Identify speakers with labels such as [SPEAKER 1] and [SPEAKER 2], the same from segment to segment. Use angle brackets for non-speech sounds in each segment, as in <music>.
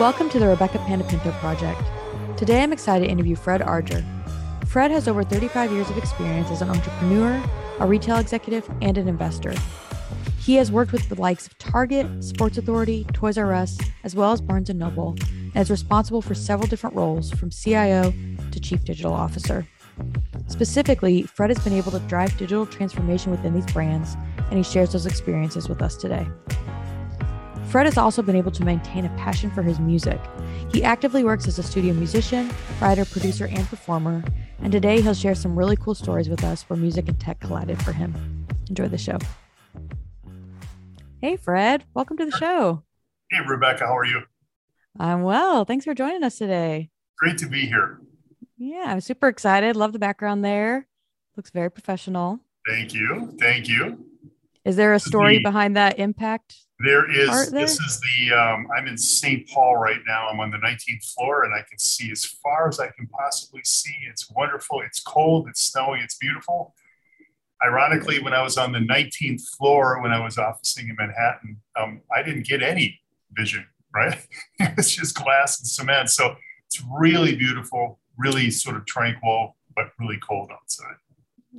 [SPEAKER 1] Welcome to the Rebekah Panepinto Project. Today I'm excited to interview Fred Argir. Fred has over 35 years of experience as an entrepreneur, a retail executive, and an investor. He has worked with the likes of Target, Sports Authority, Toys R Us, as well as Barnes & Noble, and is responsible for several different roles from CIO to Chief Digital Officer. Specifically, Fred has been able to drive digital transformation within these brands, and he shares those experiences with us today. Fred has also been able to maintain a passion for his music. He actively works as a studio musician, writer, producer, and performer, and today he'll share some really cool stories with us where music and tech collided for him. Enjoy the show. Hey, Fred, welcome to the show.
[SPEAKER 2] Hey, Rebekah, how are you?
[SPEAKER 1] I'm well. Thanks for joining us today.
[SPEAKER 2] Great to be here.
[SPEAKER 1] Yeah, I'm super excited. Love the background there. Looks very professional.
[SPEAKER 2] Thank you. Thank you.
[SPEAKER 1] Is there a story the, behind that impact
[SPEAKER 2] there is, there? this is the, um, I'm in St. Paul right now. I'm on the 19th floor and I can see as far as I can possibly see. It's wonderful. It's cold, it's snowy, it's beautiful. Ironically, when I was on the 19th floor, when I was officing in Manhattan, um, I didn't get any vision, right? <laughs> it's just glass and cement. So it's really beautiful, really sort of tranquil, but really cold outside.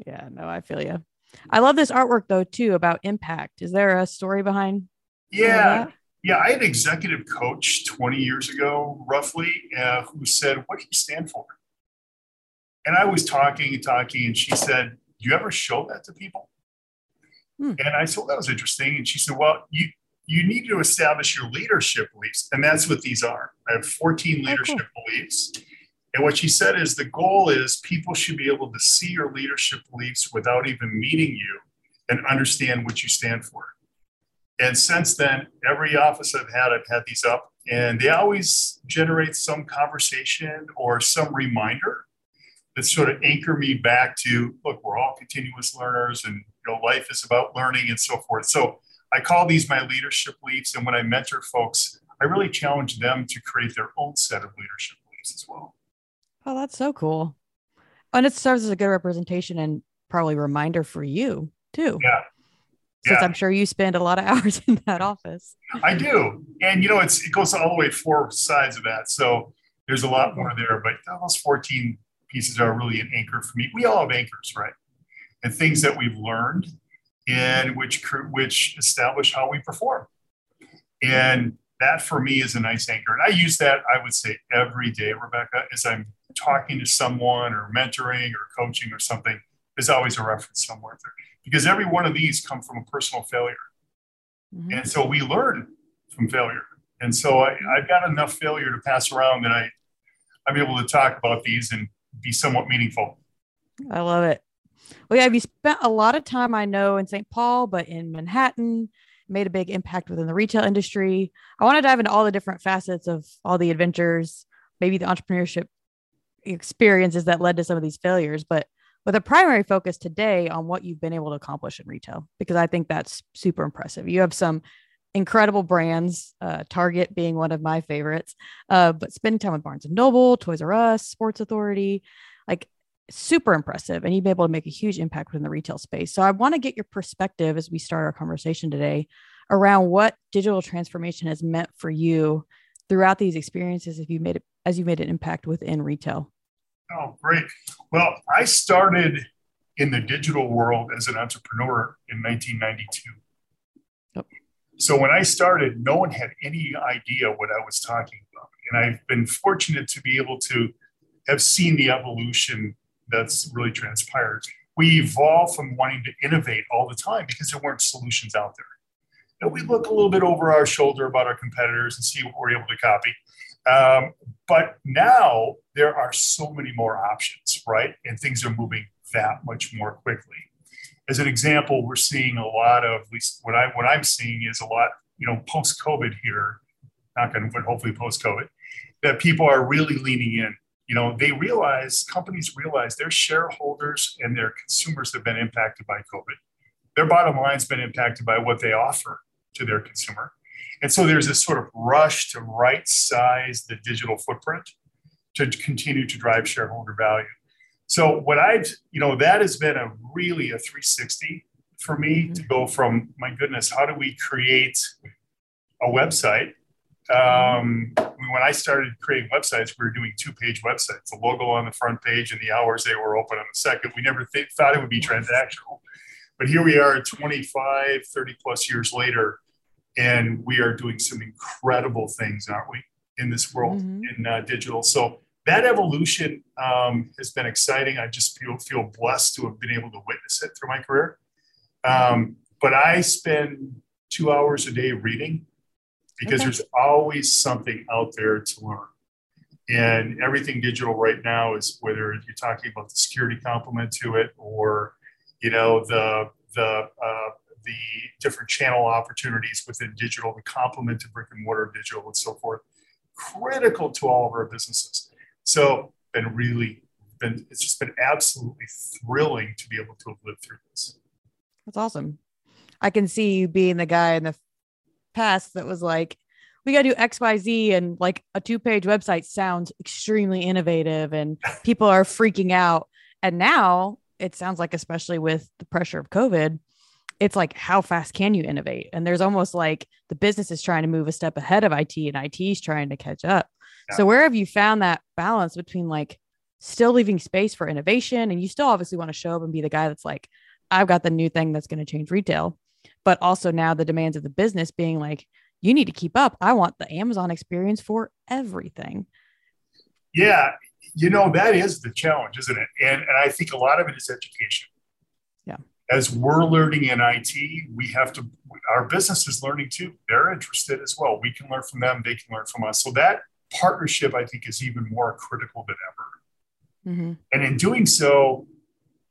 [SPEAKER 1] Yeah, no, I feel you. I love this artwork though too about impact. Is there a story behind
[SPEAKER 2] yeah. Yeah, I had an executive coach 20 years ago, roughly, uh, who said, What do you stand for? And I was talking and talking, and she said, Do you ever show that to people? Hmm. And I said, Well, that was interesting. And she said, Well, you, you need to establish your leadership beliefs. And that's what these are. I have 14 leadership oh, cool. beliefs. And what she said is the goal is people should be able to see your leadership beliefs without even meeting you and understand what you stand for. And since then, every office I've had, I've had these up, and they always generate some conversation or some reminder that sort of anchor me back to look, we're all continuous learners, and you know, life is about learning and so forth. So I call these my leadership beliefs, and when I mentor folks, I really challenge them to create their own set of leadership beliefs as well.
[SPEAKER 1] Oh, that's so cool. And it serves as a good representation and probably reminder for you too.
[SPEAKER 2] Yeah,
[SPEAKER 1] since yeah. I'm sure you spend a lot of <laughs> hours in that office.
[SPEAKER 2] I do. And you know, it's it goes all the way four sides of that. So there's a lot more there, but those 14 pieces are really an anchor for me. We all have anchors, right? And things that we've learned and which which establish how we perform. And that for me is a nice anchor. And I use that, I would say, every day, Rebekah, as I'm talking to someone or mentoring or coaching or something, there's always a reference somewhere there because every one of these come from a personal failure. Mm-hmm. And so we learn from failure. And so I, have got enough failure to pass around that I, I'm able to talk about these and be somewhat meaningful.
[SPEAKER 1] I love it. Well, yeah, have you spent a lot of time, I know, in St. Paul, but in Manhattan, made a big impact within the retail industry. I want to dive into all the different facets of all the adventures, maybe the entrepreneurship experiences that led to some of these failures. But with a primary focus today on what you've been able to accomplish in retail, because I think that's super impressive. You have some incredible brands, uh, Target being one of my favorites, uh, but spending time with Barnes and Noble, Toys R Us, Sports Authority, like super impressive. And you've been able to make a huge impact within the retail space. So I want to get your perspective as we start our conversation today around what digital transformation has meant for you throughout these experiences if you made it as you made an impact within retail.
[SPEAKER 2] Oh, great. Well, I started in the digital world as an entrepreneur in 1992. Yep. So when I started, no one had any idea what I was talking about. And I've been fortunate to be able to have seen the evolution that's really transpired. We evolved from wanting to innovate all the time because there weren't solutions out there. And we look a little bit over our shoulder about our competitors and see what we're able to copy. Um, but now there are so many more options, right? And things are moving that much more quickly. As an example, we're seeing a lot of, at least what I what I'm seeing is a lot, you know, post COVID here, not going to, but hopefully post COVID, that people are really leaning in. You know, they realize companies realize their shareholders and their consumers have been impacted by COVID. Their bottom line's been impacted by what they offer to their consumer. And so there's this sort of rush to right size the digital footprint to continue to drive shareholder value. So what I've, you know, that has been a really a 360 for me mm-hmm. to go from my goodness, how do we create a website? Um, when I started creating websites, we were doing two page websites, the logo on the front page and the hours they were open on the second. We never th- thought it would be transactional. But here we are 25, 30 plus years later, and we are doing some incredible things, aren't we, in this world mm-hmm. in uh, digital? So that evolution um, has been exciting. I just feel, feel blessed to have been able to witness it through my career. Um, but I spend two hours a day reading because okay. there's always something out there to learn. And everything digital right now is whether you're talking about the security complement to it or, you know, the the uh, the different channel opportunities within digital, the complement to brick and mortar digital and so forth, critical to all of our businesses. So been really been it's just been absolutely thrilling to be able to have lived through this.
[SPEAKER 1] That's awesome. I can see you being the guy in the past that was like, we got to do XYZ and like a two page website sounds extremely innovative and <laughs> people are freaking out. And now it sounds like, especially with the pressure of COVID, it's like, how fast can you innovate? And there's almost like the business is trying to move a step ahead of IT and IT is trying to catch up. Yeah. So, where have you found that balance between like still leaving space for innovation and you still obviously want to show up and be the guy that's like, I've got the new thing that's going to change retail, but also now the demands of the business being like, you need to keep up. I want the Amazon experience for everything.
[SPEAKER 2] Yeah, you know, that is the challenge, isn't it? And, and I think a lot of it is education. As we're learning in IT, we have to, our business is learning too. They're interested as well. We can learn from them, they can learn from us. So that partnership, I think, is even more critical than ever. Mm-hmm. And in doing so,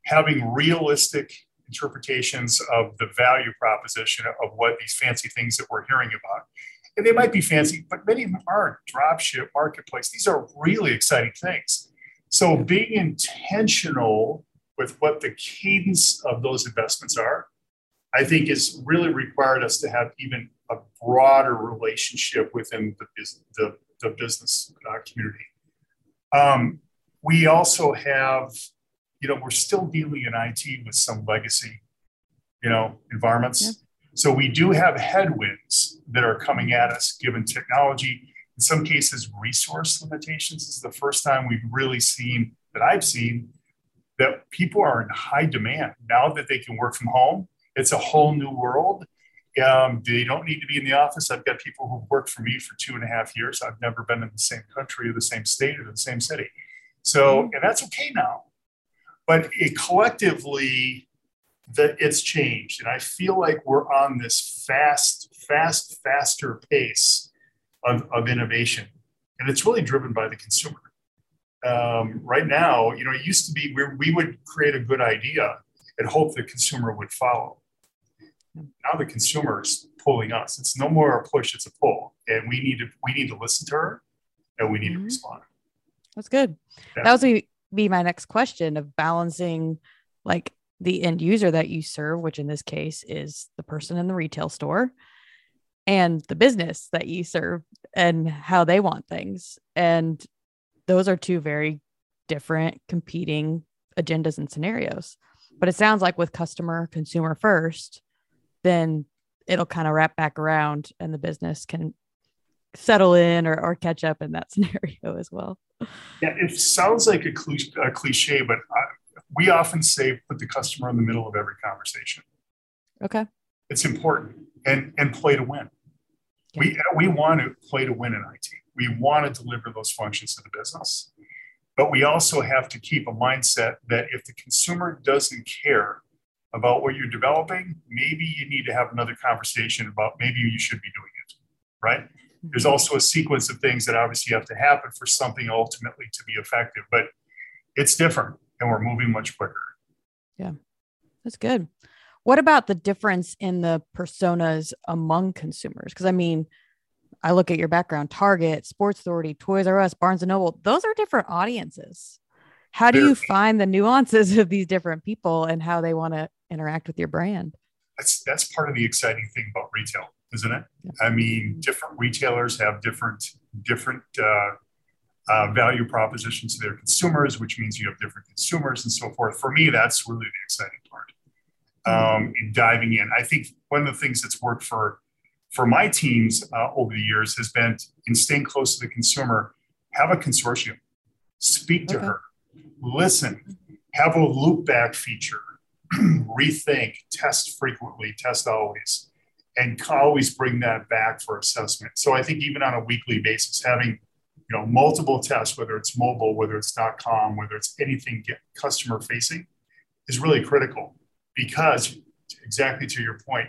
[SPEAKER 2] having realistic interpretations of the value proposition of what these fancy things that we're hearing about. And they might be fancy, but many of them aren't. Dropship, marketplace, these are really exciting things. So being intentional with what the cadence of those investments are, I think has really required us to have even a broader relationship within the, the, the business uh, community. Um, we also have you know, we're still dealing in IT with some legacy, you know, environments. Yeah. So we do have headwinds that are coming at us given technology. In some cases, resource limitations this is the first time we've really seen that I've seen that people are in high demand now that they can work from home. It's a whole new world. Um, they don't need to be in the office. I've got people who've worked for me for two and a half years. I've never been in the same country or the same state or the same city. So, and that's okay now but it collectively that it's changed and i feel like we're on this fast fast faster pace of, of innovation and it's really driven by the consumer um, right now you know it used to be where we would create a good idea and hope the consumer would follow now the consumer is pulling us it's no more a push it's a pull and we need to we need to listen to her and we need mm-hmm. to respond
[SPEAKER 1] that's good yeah. that was be my next question of balancing like the end user that you serve, which in this case is the person in the retail store, and the business that you serve and how they want things. And those are two very different competing agendas and scenarios. But it sounds like with customer consumer first, then it'll kind of wrap back around and the business can settle in or, or catch up in that <laughs> scenario as well.
[SPEAKER 2] Yeah, it sounds like a cliche, a cliche but I, we often say put the customer in the middle of every conversation.
[SPEAKER 1] Okay.
[SPEAKER 2] It's important and and play to win. We we want to play to win in IT. We want to deliver those functions to the business. But we also have to keep a mindset that if the consumer doesn't care about what you're developing, maybe you need to have another conversation about maybe you should be doing it, right? Mm-hmm. There's also a sequence of things that obviously have to happen for something ultimately to be effective, but it's different and we're moving much quicker.
[SPEAKER 1] Yeah, that's good. What about the difference in the personas among consumers? Because I mean, I look at your background Target, Sports Authority, Toys R Us, Barnes and Noble, those are different audiences. How do you find the nuances <laughs> of these different people and how they want to interact with your brand?
[SPEAKER 2] That's that's part of the exciting thing about retail isn't it? I mean, different retailers have different different uh, uh, value propositions to their consumers, which means you have different consumers and so forth. For me, that's really the exciting part. Um, in diving in, I think one of the things that's worked for for my teams uh, over the years has been in staying close to the consumer, have a consortium, speak to okay. her, listen, have a loop back feature, <clears throat> rethink, test frequently, test always, and always bring that back for assessment. So I think even on a weekly basis, having you know multiple tests, whether it's mobile, whether it's .com, whether it's anything customer facing, is really critical because exactly to your point,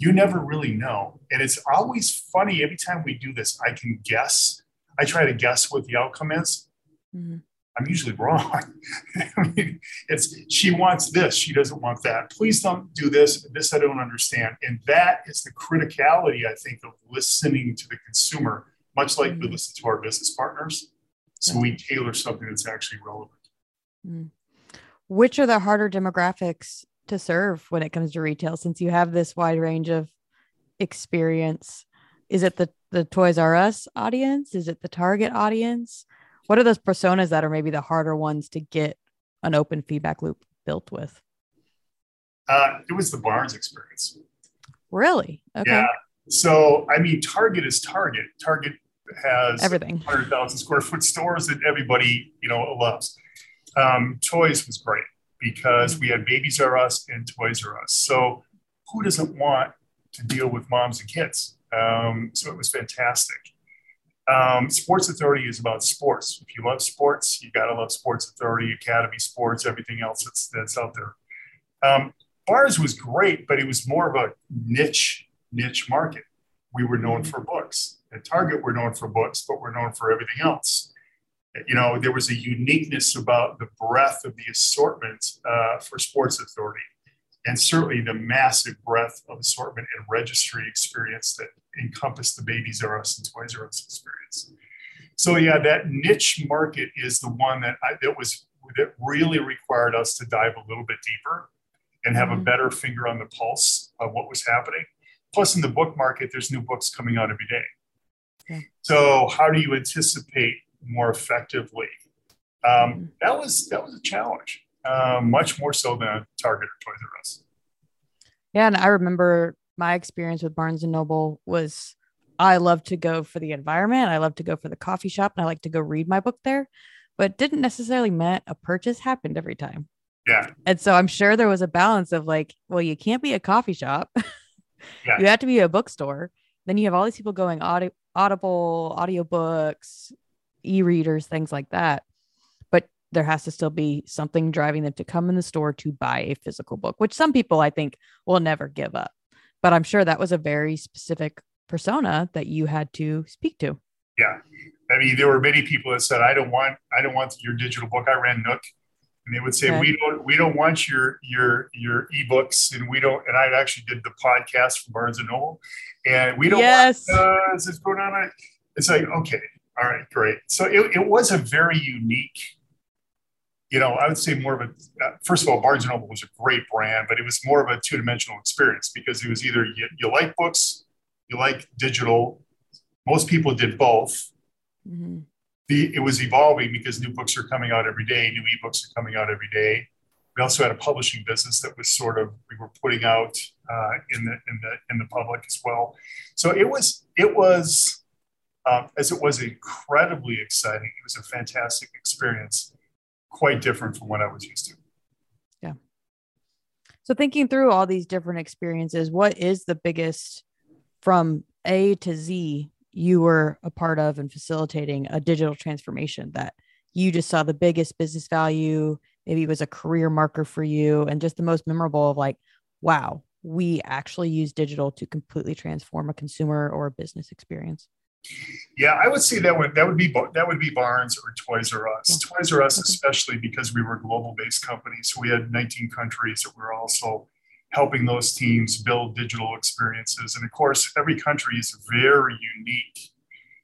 [SPEAKER 2] you never really know. And it's always funny every time we do this, I can guess. I try to guess what the outcome is. Mm-hmm. I'm usually wrong. <laughs> I mean, it's she wants this, she doesn't want that. Please don't do this. This I don't understand. And that is the criticality, I think, of listening to the consumer, much like mm-hmm. we listen to our business partners. So we tailor something that's actually relevant. Mm-hmm.
[SPEAKER 1] Which are the harder demographics to serve when it comes to retail since you have this wide range of experience? Is it the the Toys R Us audience? Is it the Target audience? what are those personas that are maybe the harder ones to get an open feedback loop built with?
[SPEAKER 2] Uh, it was the Barnes experience.
[SPEAKER 1] Really?
[SPEAKER 2] Okay. Yeah. So, I mean, Target is Target. Target has
[SPEAKER 1] everything
[SPEAKER 2] 100,000 square foot stores that everybody, you know, loves. Um, Toys was great because we had Babies R Us and Toys R Us. So, who doesn't want to deal with moms and kids? Um, so, it was fantastic. Um, sports Authority is about sports. If you love sports, you got to love Sports Authority, Academy Sports, everything else that's, that's out there. Um, Barnes was great, but it was more of a niche niche market. We were known for books. At Target, we're known for books, but we're known for everything else. You know, there was a uniqueness about the breadth of the assortment uh, for Sports Authority, and certainly the massive breadth of assortment and registry experience that encompassed the Babies R Us and Toys R Us experience. So yeah, that niche market is the one that I, that was that really required us to dive a little bit deeper and have mm-hmm. a better finger on the pulse of what was happening. Plus, in the book market, there's new books coming out every day. Okay. So, how do you anticipate more effectively? Um, mm-hmm. That was that was a challenge, uh, much more so than Target or Toys R Us.
[SPEAKER 1] Yeah, and I remember my experience with Barnes and Noble was I love to go for the environment. I love to go for the coffee shop and I like to go read my book there, but didn't necessarily mean a purchase happened every time.
[SPEAKER 2] Yeah.
[SPEAKER 1] And so I'm sure there was a balance of like, well, you can't be a coffee shop. <laughs> yeah. You have to be a bookstore. Then you have all these people going audi- audible, audiobooks, e-readers, things like that. But there has to still be something driving them to come in the store to buy a physical book, which some people I think will never give up but I'm sure that was a very specific persona that you had to speak to.
[SPEAKER 2] Yeah. I mean, there were many people that said, I don't want, I don't want your digital book. I ran Nook and they would say, okay. we don't, we don't want your, your, your ebooks. And we don't, and I actually did the podcast for Barnes and Noble and we don't
[SPEAKER 1] yes.
[SPEAKER 2] want, uh, is this going on? It's like, okay, all right, great. So it, it was a very unique you know, I would say more of a, uh, first of all, Barnes & Noble was a great brand, but it was more of a two-dimensional experience because it was either you, you like books, you like digital. Most people did both. Mm-hmm. The, it was evolving because new books are coming out every day, new ebooks are coming out every day. We also had a publishing business that was sort of we were putting out uh, in the in the in the public as well. So it was it was uh, as it was incredibly exciting. It was a fantastic experience quite different from what I was used to.
[SPEAKER 1] Yeah. So thinking through all these different experiences, what is the biggest from A to Z you were a part of and facilitating a digital transformation that you just saw the biggest business value, maybe it was a career marker for you and just the most memorable of like, wow, we actually use digital to completely transform a consumer or a business experience?
[SPEAKER 2] Yeah, I would say that would that would be that would be Barnes or Toys R Us. Toys R Us, especially because we were a global based company, so we had 19 countries that were also helping those teams build digital experiences. And of course, every country is very unique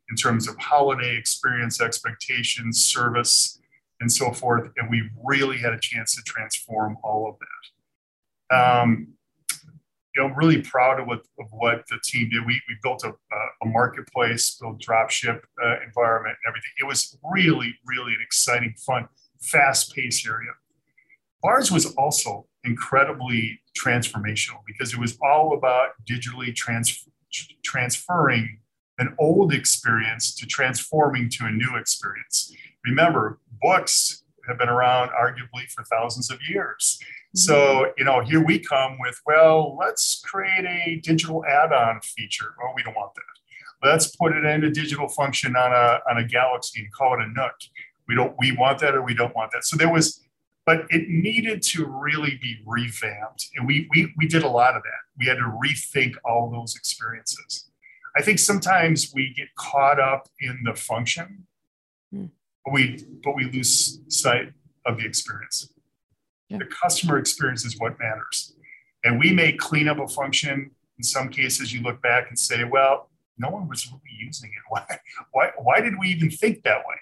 [SPEAKER 2] in terms of holiday experience, expectations, service, and so forth. And we really had a chance to transform all of that. Um, you know, really proud of what, of what the team did. We, we built a, a marketplace, built drop ship uh, environment and everything. It was really, really an exciting, fun, fast paced area. Ours was also incredibly transformational because it was all about digitally trans- transferring an old experience to transforming to a new experience. Remember, books have been around arguably for thousands of years. Mm-hmm. So, you know, here we come with, well, let's create a digital add-on feature. Well, we don't want that. Let's put it in a digital function on a, on a Galaxy and call it a Nook. We don't we want that or we don't want that. So there was, but it needed to really be revamped. And we we we did a lot of that. We had to rethink all those experiences. I think sometimes we get caught up in the function, mm. but we but we lose sight of the experience. Yeah. The customer experience is what matters. And we may clean up a function. In some cases, you look back and say, well, no one was really using it. <laughs> Why, why, why did we even think that way?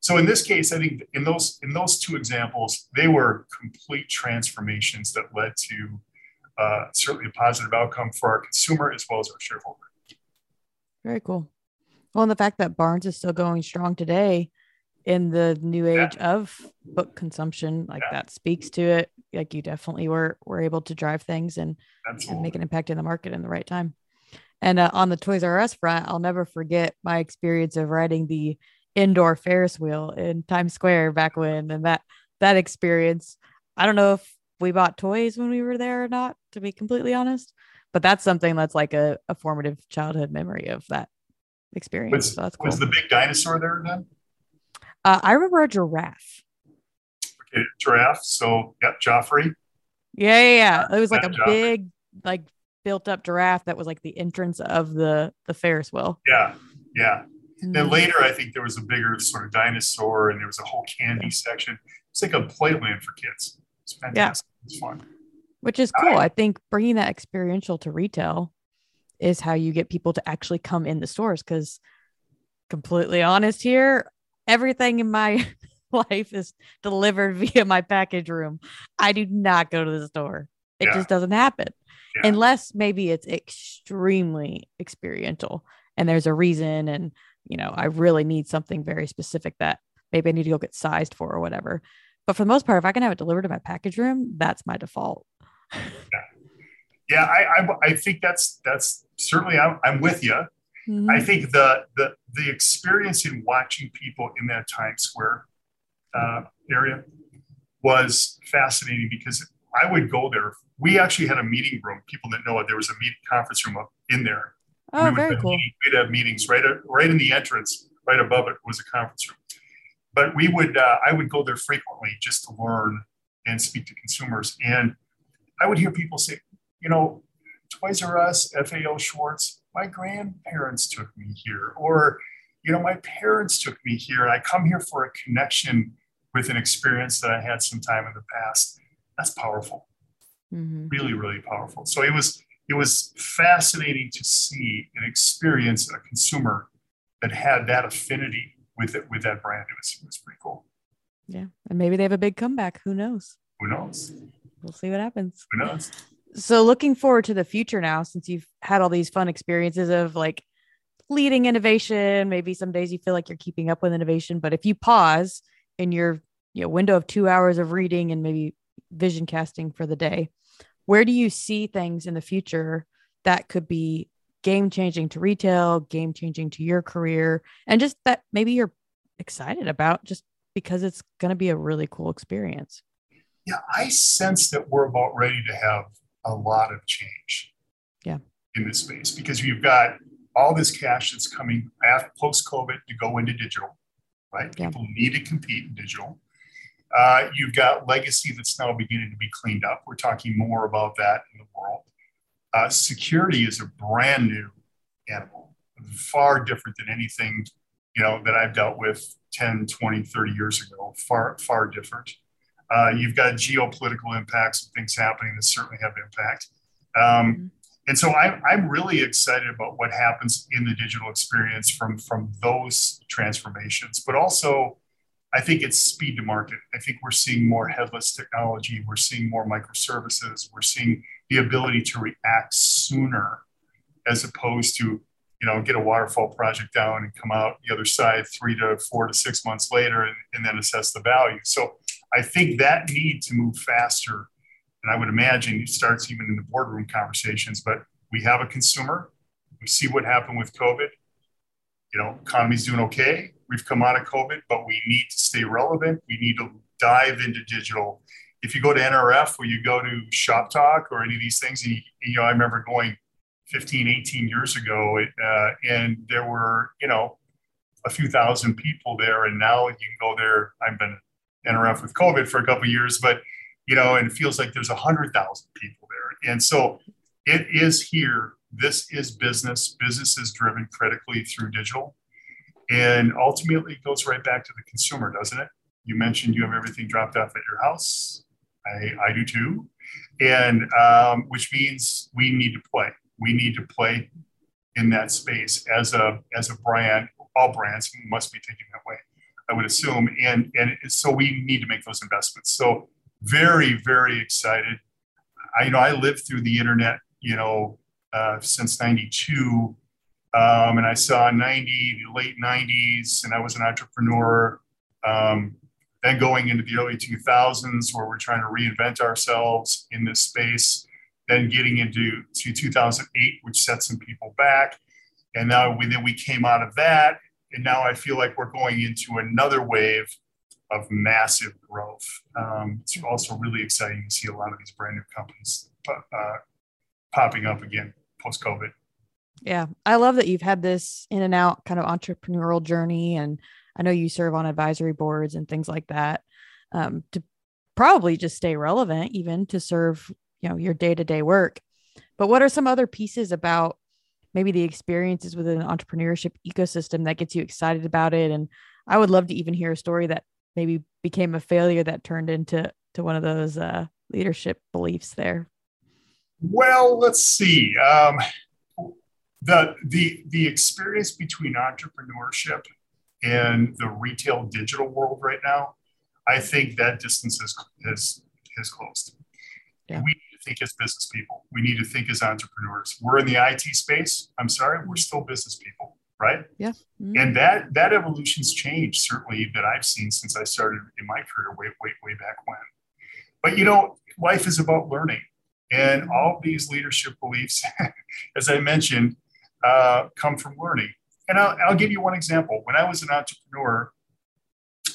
[SPEAKER 2] So in this case, I think in those in those two examples, they were complete transformations that led to uh, certainly a positive outcome for our consumer as well as our shareholder.
[SPEAKER 1] Very cool. Well, and the fact that Barnes is still going strong today in the new age yeah. of book consumption, like yeah. that speaks to it. Like you definitely were were able to drive things and, and make an impact in the market in the right time. And uh, on the Toys R Us front, I'll never forget my experience of riding the indoor Ferris wheel in Times Square back when, and that that experience. I don't know if we bought toys when we were there or not, to be completely honest, but that's something that's like a, a formative childhood memory of that experience.
[SPEAKER 2] Was,
[SPEAKER 1] so
[SPEAKER 2] cool. was the big dinosaur there then?
[SPEAKER 1] Uh, I remember a giraffe.
[SPEAKER 2] Okay, giraffe. So, yep, Geoffrey.
[SPEAKER 1] Yeah, yeah, yeah. It was like a Geoffrey. big, like built up giraffe that was like the entrance of the the Ferris wheel.
[SPEAKER 2] Yeah, yeah. Mm-hmm. Then later, I think there was a bigger sort of dinosaur, and there was a whole candy yeah. section. It's like a playland for kids. It's fantastic. Yeah. It's fun.
[SPEAKER 1] Which is cool. I, I think bringing that experiential to retail is how you get people to actually come in the stores. Because, completely honest here, everything in my <laughs> life is delivered <laughs> via my package room. I do not go to the store. It yeah. just doesn't happen yeah. unless maybe it's extremely experiential and there's a reason and you know i really need something very specific that maybe i need to go get sized for or whatever but for the most part if i can have it delivered to my package room that's my default
[SPEAKER 2] yeah, yeah I, I, I think that's that's certainly i'm, I'm with you mm-hmm. i think the the the experience in watching people in that times square uh, area was fascinating because I would go there. We actually had a meeting room. People that know it, there was a meeting conference room up in there.
[SPEAKER 1] Oh, we very cool.
[SPEAKER 2] Meeting, we'd have meetings right, right in the entrance, right above it was a conference room. But we would, uh, I would go there frequently just to learn and speak to consumers. And I would hear people say, you know, Toys R Us, FAO Schwarz, my grandparents took me here, or you know, my parents took me here, and I come here for a connection with an experience that I had some time in the past. That's powerful. Mm-hmm. really really powerful. So it was it was fascinating to see and experience a consumer that had that affinity with it with that brand. It was, it was pretty cool.
[SPEAKER 1] Yeah and maybe they have a big comeback. Who knows?
[SPEAKER 2] Who knows?
[SPEAKER 1] We'll see what happens.
[SPEAKER 2] Who knows
[SPEAKER 1] so looking forward to the future now since you've had all these fun experiences of like leading innovation maybe some days you feel like you're keeping up with innovation but if you pause in your you know window of two hours of reading and maybe vision casting for the day. Where do you see things in the future that could be game changing to retail, game changing to your career, and just that maybe you're excited about just because it's going to be a really cool experience?
[SPEAKER 2] Yeah, I sense that we're about ready to have a lot of change.
[SPEAKER 1] Yeah.
[SPEAKER 2] In this space because you've got all this cash that's coming post COVID to go into digital, right? Yeah. People need to compete in digital. Uh, you've got legacy that's now beginning to be cleaned up. We're talking more about that in the world. Uh, security is a brand new animal, far different than anything you know that I've dealt with 10, 20, 30 years ago. Far, far different. Uh, you've got geopolitical impacts and things happening that certainly have impact. Um, mm-hmm. And so I'm, I'm really excited about what happens in the digital experience from, from those transformations, but also I think it's speed to market. I think we're seeing more headless technology. We're seeing more microservices. We're seeing the ability to react sooner as opposed to, you know, get a waterfall project down and come out the other side three to four to six months later and, and then assess the value. So I think that need to move faster. And I would imagine it starts even in the boardroom conversations, but we have a consumer, We see what happened with COVID. You know, economy's doing okay. We've come out of COVID, but we need to stay relevant. We need to dive into digital. If you go to NRF or you go to Shoptalk or any of these things, and you, you know, I remember going 15, 18 years ago, uh, and there were, you know, a few thousand people there. And now you can go there. I've been NRF with COVID for a couple years, but, you know, and it feels like there's a 100,000 people there. And so it is here. This is business. Business is driven critically through digital. And ultimately, it goes right back to the consumer, doesn't it? You mentioned you have everything dropped off at your house. I, I do too. And um, which means we need to play. We need to play in that space as a as a brand. All brands must be thinking that way, I would assume. And and so we need to make those investments. So very very excited. I you know I lived through the internet you know uh, since '92 um, and I saw 90, the late 90s, and I was an entrepreneur. Um, then going into the early 2000s, where we're trying to reinvent ourselves in this space. Then getting into to 2008, which set some people back. And now we, then we came out of that. And now I feel like we're going into another wave of massive growth. Um, it's also really exciting to see a lot of these brand new companies uh, popping up again post COVID.
[SPEAKER 1] Yeah. I love that you've had this in and out kind of entrepreneurial journey. And I know you serve on advisory boards and things like that um, to probably just stay relevant, even to serve, you know, your day to day work. But what are some other pieces about maybe the experiences within an entrepreneurship ecosystem that gets you excited about it? And I would love to even hear a story that maybe became a failure that turned into to one of those uh, leadership beliefs there.
[SPEAKER 2] Well, let's see. Um, the the the experience between entrepreneurship and the retail digital world right now, I think that distance has has has closed. Yeah. We think as business people. We need to think as entrepreneurs. We're in the IT space. I'm sorry, we're still business people, right?
[SPEAKER 1] Yeah.
[SPEAKER 2] Mm-hmm. And that that evolution's changed certainly that I've seen since I started in my career way way way back when. But you know, life is about learning. And all these leadership beliefs, <laughs> as I mentioned, uh, come from learning. And I'll, I'll, give you one example. When I was an entrepreneur,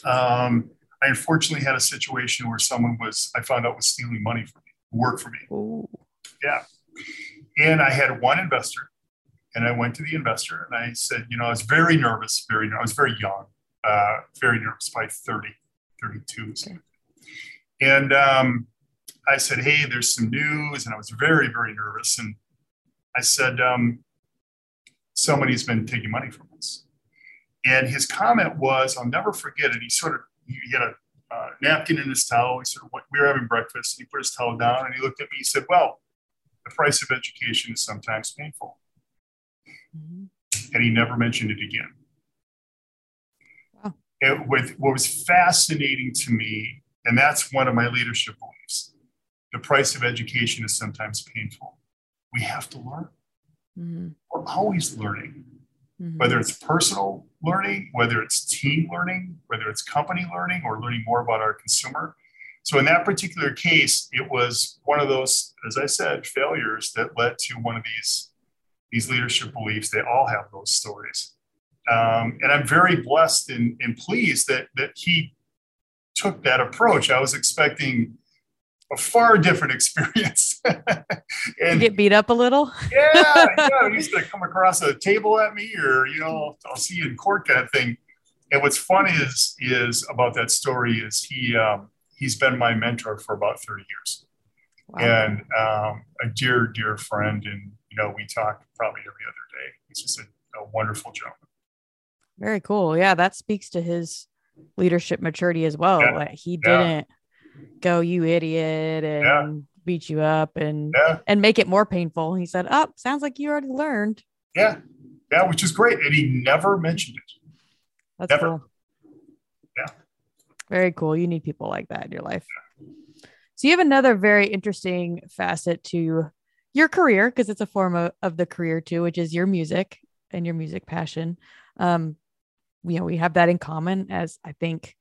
[SPEAKER 2] um, I unfortunately had a situation where someone was, I found out was stealing money from work for me.
[SPEAKER 1] Ooh.
[SPEAKER 2] Yeah. And I had one investor and I went to the investor and I said, you know, I was very nervous, very, I was very young, uh, very nervous, by 30, 32. Okay. And um, I said, hey, there's some news. And I was very, very nervous. And I said, um, somebody's been taking money from us. And his comment was, I'll never forget it. He sort of, he had a uh, napkin in his towel. He sort of, we were having breakfast. And he put his towel down and he looked at me. He said, well, the price of education is sometimes painful. Mm-hmm. And he never mentioned it again. Wow. It, with, what was fascinating to me, and that's one of my leadership beliefs the price of education is sometimes painful. We have to learn. Mm-hmm. We're always learning, mm-hmm. whether it's personal learning, whether it's team learning, whether it's company learning, or learning more about our consumer. So in that particular case, it was one of those, as I said, failures that led to one of these these leadership beliefs. They all have those stories, um, and I'm very blessed and, and pleased that that he took that approach. I was expecting a far different <laughs> experience.
[SPEAKER 1] And you get beat up a little.
[SPEAKER 2] yeah, <laughs> yeah. He's gonna come across a table at me, or you know, I'll see you in court kind of thing. And what's funny is is about that story is he um, he's been my mentor for about thirty years, wow. and um, a dear dear friend. And you know, we talk probably every other day. He's just a, a wonderful gentleman.
[SPEAKER 1] Very cool. Yeah, that speaks to his leadership maturity as well. Yeah. Like he didn't go, you idiot, and yeah. Beat you up and yeah. and make it more painful. He said, Oh, sounds like you already learned.
[SPEAKER 2] Yeah. Yeah, which is great. And he never mentioned it.
[SPEAKER 1] That's
[SPEAKER 2] never.
[SPEAKER 1] cool.
[SPEAKER 2] Yeah.
[SPEAKER 1] Very cool. You need people like that in your life. Yeah. So you have another very interesting facet to your career because it's a form of, of the career too, which is your music and your music passion. Um, you know, we have that in common as I think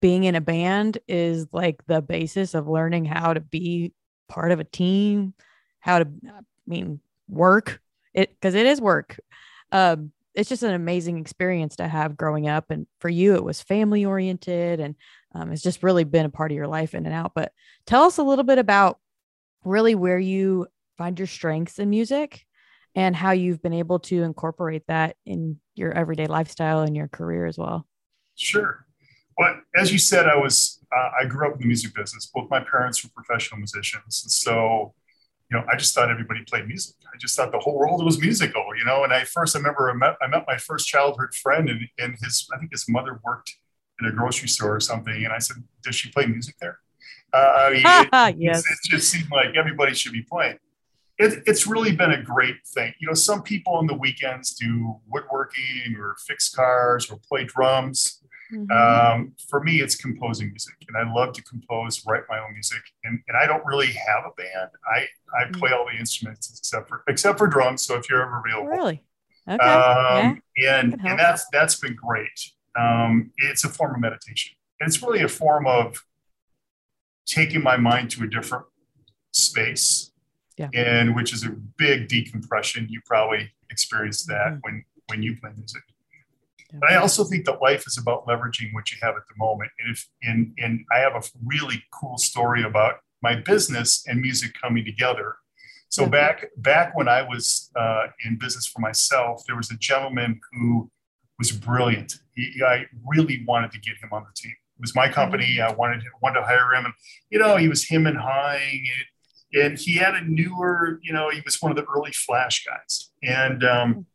[SPEAKER 1] being in a band is like the basis of learning how to be part of a team, how to, I mean, work it because it is work. Um, it's just an amazing experience to have growing up. And for you, it was family oriented and um, it's just really been a part of your life in and out. But tell us a little bit about really where you find your strengths in music and how you've been able to incorporate that in your everyday lifestyle and your career as well.
[SPEAKER 2] Sure. Well, as you said, I was uh, I grew up in the music business. Both my parents were professional musicians, and so you know I just thought everybody played music. I just thought the whole world was musical, you know. And I first I remember I met, I met my first childhood friend, and, and his I think his mother worked in a grocery store or something, and I said, "Does she play music there?" Uh, <laughs> I mean, it, yes. it just seemed like everybody should be playing it, it's really been a great thing. You know, some people on the weekends do woodworking or fix cars or play drums. Mm-hmm. Um, for me, it's composing music, and I love to compose, write my own music. And, and I don't really have a band. I I mm-hmm. play all the instruments except for except for drums. So if you're ever available,
[SPEAKER 1] really, okay, um,
[SPEAKER 2] yeah. and and that's that's been great. Um, it's a form of meditation. It's really a form of taking my mind to a different space
[SPEAKER 1] yeah.
[SPEAKER 2] and which is a big decompression. You probably experienced that mm-hmm. when when you play music. But I also think that life is about leveraging what you have at the moment. And if and and I have a really cool story about my business and music coming together. So mm-hmm. back back when I was uh, in business for myself, there was a gentleman who was brilliant. He, I really wanted to get him on the team. It was my company. Mm-hmm. I wanted wanted to hire him, and you know, he was him and high and he had a newer, you know, he was one of the early Flash guys. And um,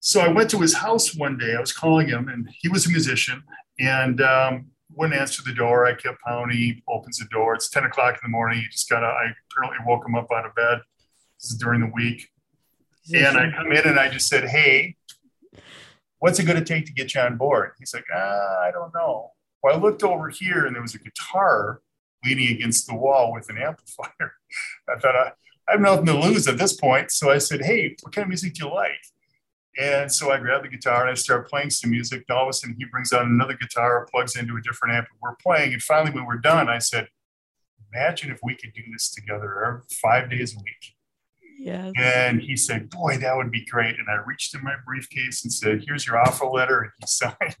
[SPEAKER 2] so I went to his house one day. I was calling him, and he was a musician, and um, wouldn't answer the door. I kept pounding. He opens the door. It's ten o'clock in the morning. He just got. I apparently woke him up out of bed. This is during the week, and I come in and I just said, "Hey, what's it going to take to get you on board?" He's like, ah, "I don't know." Well, I looked over here, and there was a guitar leaning against the wall with an amplifier. <laughs> I thought, I, I have nothing to lose at this point. So I said, Hey, what kind of music do you like? And so I grabbed the guitar and I started playing some music. And all of a sudden, he brings out another guitar, plugs into a different amp, and we're playing. And finally, when we're done, I said, Imagine if we could do this together five days a week.
[SPEAKER 1] Yes.
[SPEAKER 2] And he said, Boy, that would be great. And I reached in my briefcase and said, Here's your offer letter. And he <laughs> signed.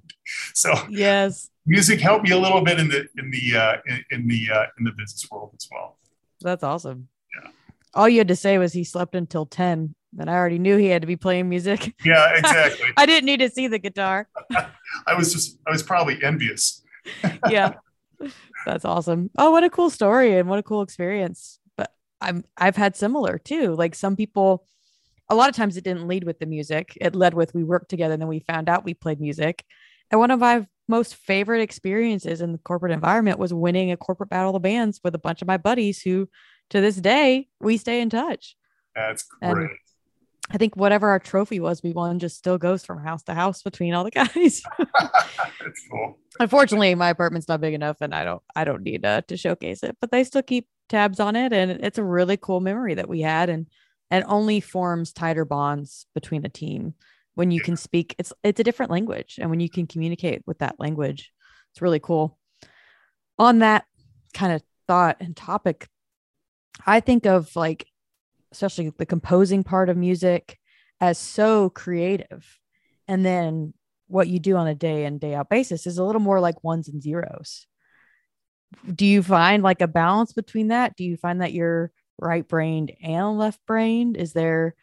[SPEAKER 2] So,
[SPEAKER 1] yes,
[SPEAKER 2] music helped me a little bit in the in the uh, in, in the uh, in the business world as well.
[SPEAKER 1] That's awesome.
[SPEAKER 2] Yeah.
[SPEAKER 1] All you had to say was he slept until ten. Then I already knew he had to be playing music.
[SPEAKER 2] Yeah, <laughs> exactly.
[SPEAKER 1] I didn't need to see the guitar. <laughs>
[SPEAKER 2] I was just I was probably envious. <laughs>
[SPEAKER 1] yeah. That's awesome. Oh, what a cool story and what a cool experience. But I'm I've had similar too. Like some people a lot of times it didn't lead with the music. It led with we worked together and then we found out we played music. And one of my most favorite experiences in the corporate environment was winning a corporate battle of the bands with a bunch of my buddies who to this day we stay in touch.
[SPEAKER 2] That's great. And
[SPEAKER 1] I think whatever our trophy was, we won just still goes from house to house between all the <laughs> guys. <laughs>
[SPEAKER 2] That's cool.
[SPEAKER 1] Unfortunately, my apartment's not big enough and I don't I don't need uh, to showcase it, but they still keep tabs on it and it's a really cool memory that we had and and only forms tighter bonds between a team when you can speak it's it's a different language and when you can communicate with that language it's really cool on that kind of thought and topic i think of like especially the composing part of music as so creative and then what you do on a day in day out basis is a little more like ones and zeros do you find like a balance between that do you find that you're right brained and left brained is there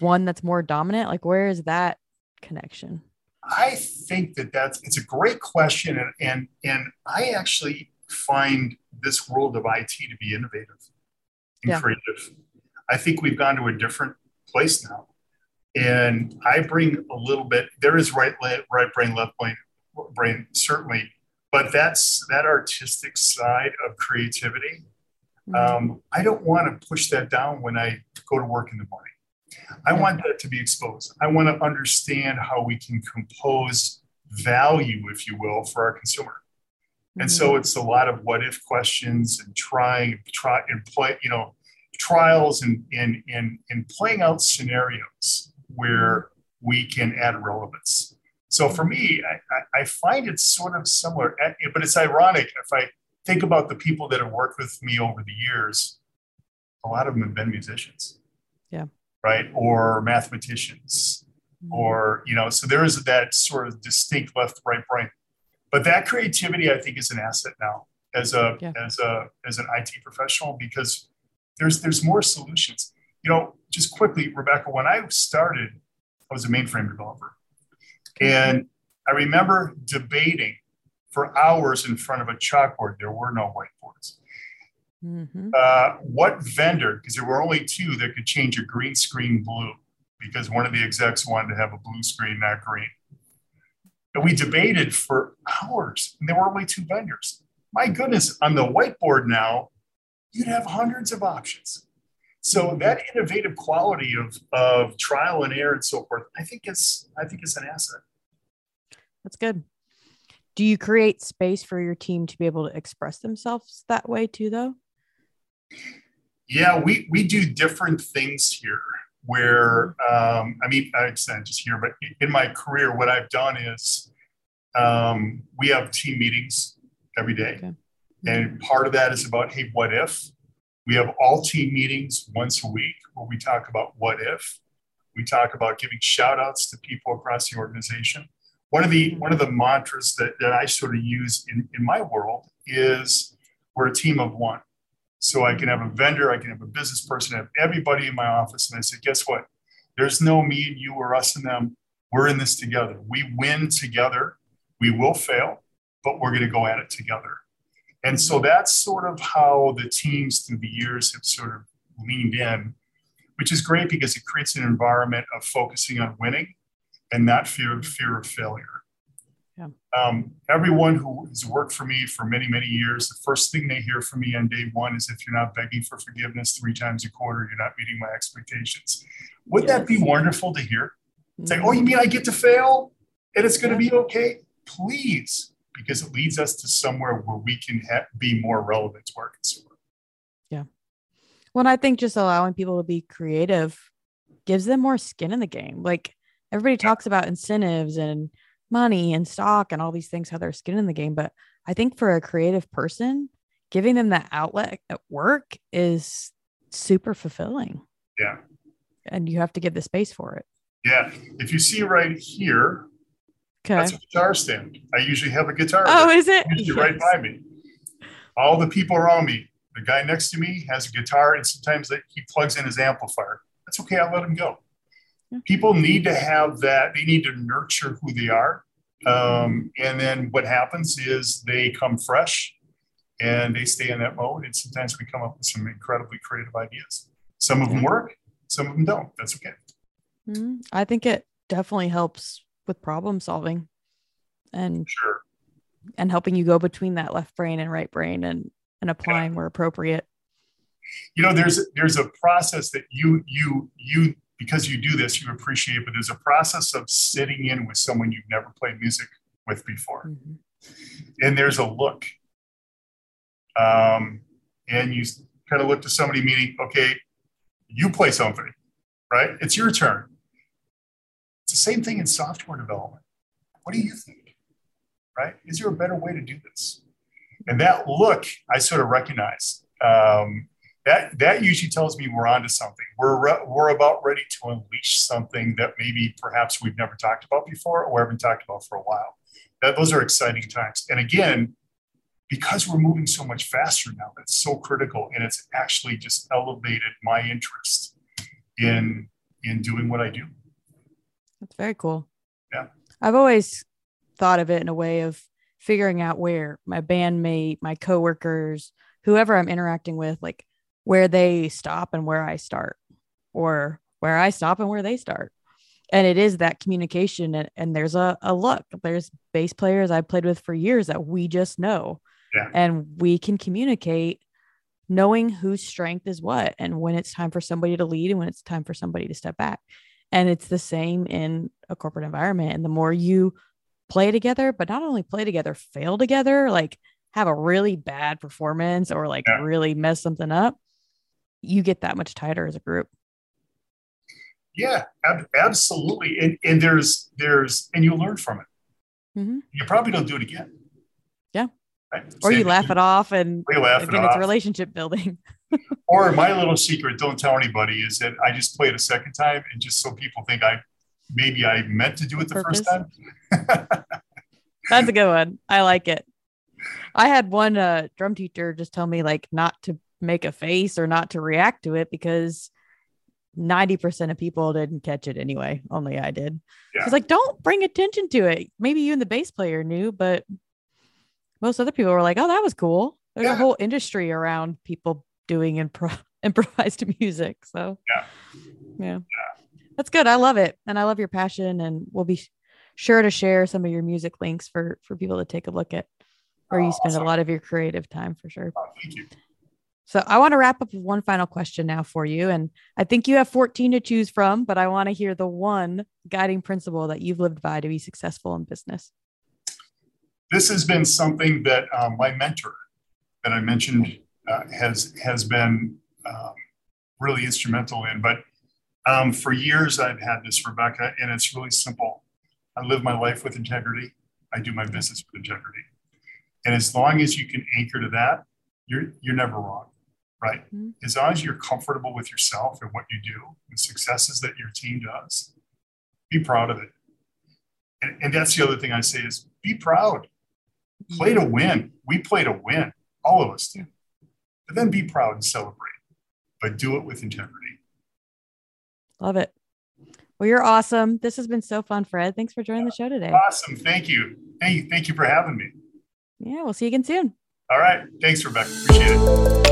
[SPEAKER 1] one that's more dominant? Like, where is that connection?
[SPEAKER 2] I think that that's it's a great question, and and and I actually find this world of IT to be innovative and yeah. creative. I think we've gone to a different place now, and I bring a little bit. There is right right brain, left brain, brain certainly, but that's that artistic side of creativity. Mm-hmm. Um, I don't want to push that down when I go to work in the morning. I want that to be exposed. I want to understand how we can compose value, if you will, for our consumer. And so mm-hmm. it's a lot of what if questions and trying, try and play, you know, trials and and and, and playing out scenarios where we can add relevance. So for me, I, I find it sort of similar, but it's ironic if I think about the people that have worked with me over the years. A lot of them have been musicians.
[SPEAKER 1] Yeah
[SPEAKER 2] right? Or mathematicians, mm-hmm. or, you know, so there is that sort of distinct left, right brain. But that creativity, I think, is an asset now as a yeah. as a as an IT professional because there's there's more solutions. You know, just quickly, Rebekah, when I started, I was a mainframe developer. And I remember debating for hours in front of a chalkboard. There were no whiteboards. Mm-hmm. Uh, what vendor, because there were only two that could change a green screen blue, because one of the execs wanted to have a blue screen, not green. And we debated for hours, and there were only two vendors. My goodness, on the whiteboard now, you'd have hundreds of options. So that innovative quality of, of trial and error and so forth, I think is I think is an asset.
[SPEAKER 1] That's good. Do you create space for your team to be able to express themselves that way too, though?
[SPEAKER 2] Yeah, we we do different things here. Where um, I mean, I said just here, but in my career, what I've done is um, we have team meetings every day, okay. And mm-hmm. part of that is about hey, what if? We have all team meetings once a week where we talk about what if. We talk about giving shout outs to people across the organization. One of the mm-hmm. one of the mantras that, that I sort of use in, in my world is we're a team of one. So I can have a mm-hmm. vendor, I can have a business person, I have everybody in my office. And I said, guess what? There's no me and you or us and them. We're in this together. We win together. We will fail, but we're going to go at it together. And so that's sort of how the teams through the years have sort of leaned in, which is great because it creates an environment of focusing on winning and not fear, fear of failure. Yeah. Um, everyone who has worked for me for many, many years, the first thing they hear from me on day one is if you're not begging for forgiveness three times a quarter, you're not meeting my expectations. Wouldn't yes. that be wonderful to hear? Mm-hmm. Say, oh, you mean I get to fail and it's going to be okay? Please because it leads us to somewhere where we can ha- be more relevant to our consumer.
[SPEAKER 1] Yeah. Well, I think just allowing people to be creative gives them more skin in the game. Like everybody talks about incentives and money and stock and all these things, how they're skin in the game. But I think for a creative person, giving them that outlet at work is super fulfilling.
[SPEAKER 2] Yeah.
[SPEAKER 1] And you have to give the space for it.
[SPEAKER 2] Yeah. If you see right here,
[SPEAKER 1] Okay.
[SPEAKER 2] That's a guitar stand. I usually have a guitar.
[SPEAKER 1] Oh, is it?
[SPEAKER 2] Yes. right by me. All the people around me, the guy next to me has a guitar, and sometimes he plugs in his amplifier. That's okay. I'll let him go. People need to have that. They need to nurture who they are. Um, and then what happens is they come fresh and they stay in that mode. And sometimes we come up with some incredibly creative ideas. Some of them work, some of them don't. That's okay.
[SPEAKER 1] Mm-hmm. I think it definitely helps with problem solving and
[SPEAKER 2] sure.
[SPEAKER 1] and helping you go between that left brain and right brain and and applying yeah. where appropriate.
[SPEAKER 2] You know there's there's a process that you you you because you do this you appreciate but there's a process of sitting in with someone you've never played music with before. Mm-hmm. and there's a look. Um, and you kind of look to somebody meaning okay you play something right? It's your turn the same thing in software development. What do you think? Right? Is there a better way to do this? And that look, I sort of recognize. Um, that that usually tells me we're onto something. We're re- we're about ready to unleash something that maybe perhaps we've never talked about before or haven't talked about for a while. That, those are exciting times. And again, because we're moving so much faster now, that's so critical, and it's actually just elevated my interest in in doing what I do.
[SPEAKER 1] That's very cool.
[SPEAKER 2] Yeah.
[SPEAKER 1] I've always thought of it in a way of figuring out where my bandmate, my coworkers, whoever I'm interacting with, like where they stop and where I start, or where I stop and where they start. And it is that communication. And, and there's a, a look, there's bass players I've played with for years that we just know.
[SPEAKER 2] Yeah.
[SPEAKER 1] And we can communicate knowing whose strength is what and when it's time for somebody to lead and when it's time for somebody to step back. And it's the same in a corporate environment. And the more you play together, but not only play together, fail together, like have a really bad performance or like yeah. really mess something up, you get that much tighter as a group.
[SPEAKER 2] Yeah, ab- absolutely. And, and there's, there's, and you'll learn from it. Mm-hmm. You probably don't do it again.
[SPEAKER 1] Yeah. Right? Or you laugh it off and
[SPEAKER 2] laugh
[SPEAKER 1] again,
[SPEAKER 2] it
[SPEAKER 1] it's relationship building. <laughs>
[SPEAKER 2] or my little secret, don't tell anybody, is that I just play it a second time and just so people think I maybe I meant to do it the Purpose. first time. <laughs>
[SPEAKER 1] That's a good one. I like it. I had one uh, drum teacher just tell me like not to make a face or not to react to it because 90% of people didn't catch it anyway. Only I did. Yeah. It's like, don't bring attention to it. Maybe you and the bass player knew, but most other people were like, oh, that was cool. There's yeah. a whole industry around people doing impro- <laughs> improvised <laughs> music. So, yeah. yeah. yeah. That's good. I love it. And I love your passion. And we'll be sure to share some of your music links for for people to take a look at where you spend awesome. a lot of your creative time for sure. Oh, thank you. So I want to wrap up with one final question now for you. And I think you have 14 to choose from, but I want to hear the one guiding principle that you've lived by to be successful in business.
[SPEAKER 2] This has been something that um, my mentor that I mentioned uh, has has been um, really instrumental in. But um, for years I've had this, Rebekah, and it's really simple. I live my life with integrity. I do my business with integrity. And as long as you can anchor to that, you're you're never wrong right? Mm-hmm. As long as you're comfortable with yourself and what you do, the successes that your team does, be proud of it. And, and that's the other thing I say is be proud. Play to win. We play to win. All of us do. But then be proud and celebrate, but do it with integrity.
[SPEAKER 1] Love it. Well, you're awesome. This has been so fun, Fred. Thanks for joining the show today.
[SPEAKER 2] Awesome. Thank you. Hey, thank you for having me.
[SPEAKER 1] Yeah, we'll see you again soon.
[SPEAKER 2] All right. Thanks, Rebekah. Appreciate it.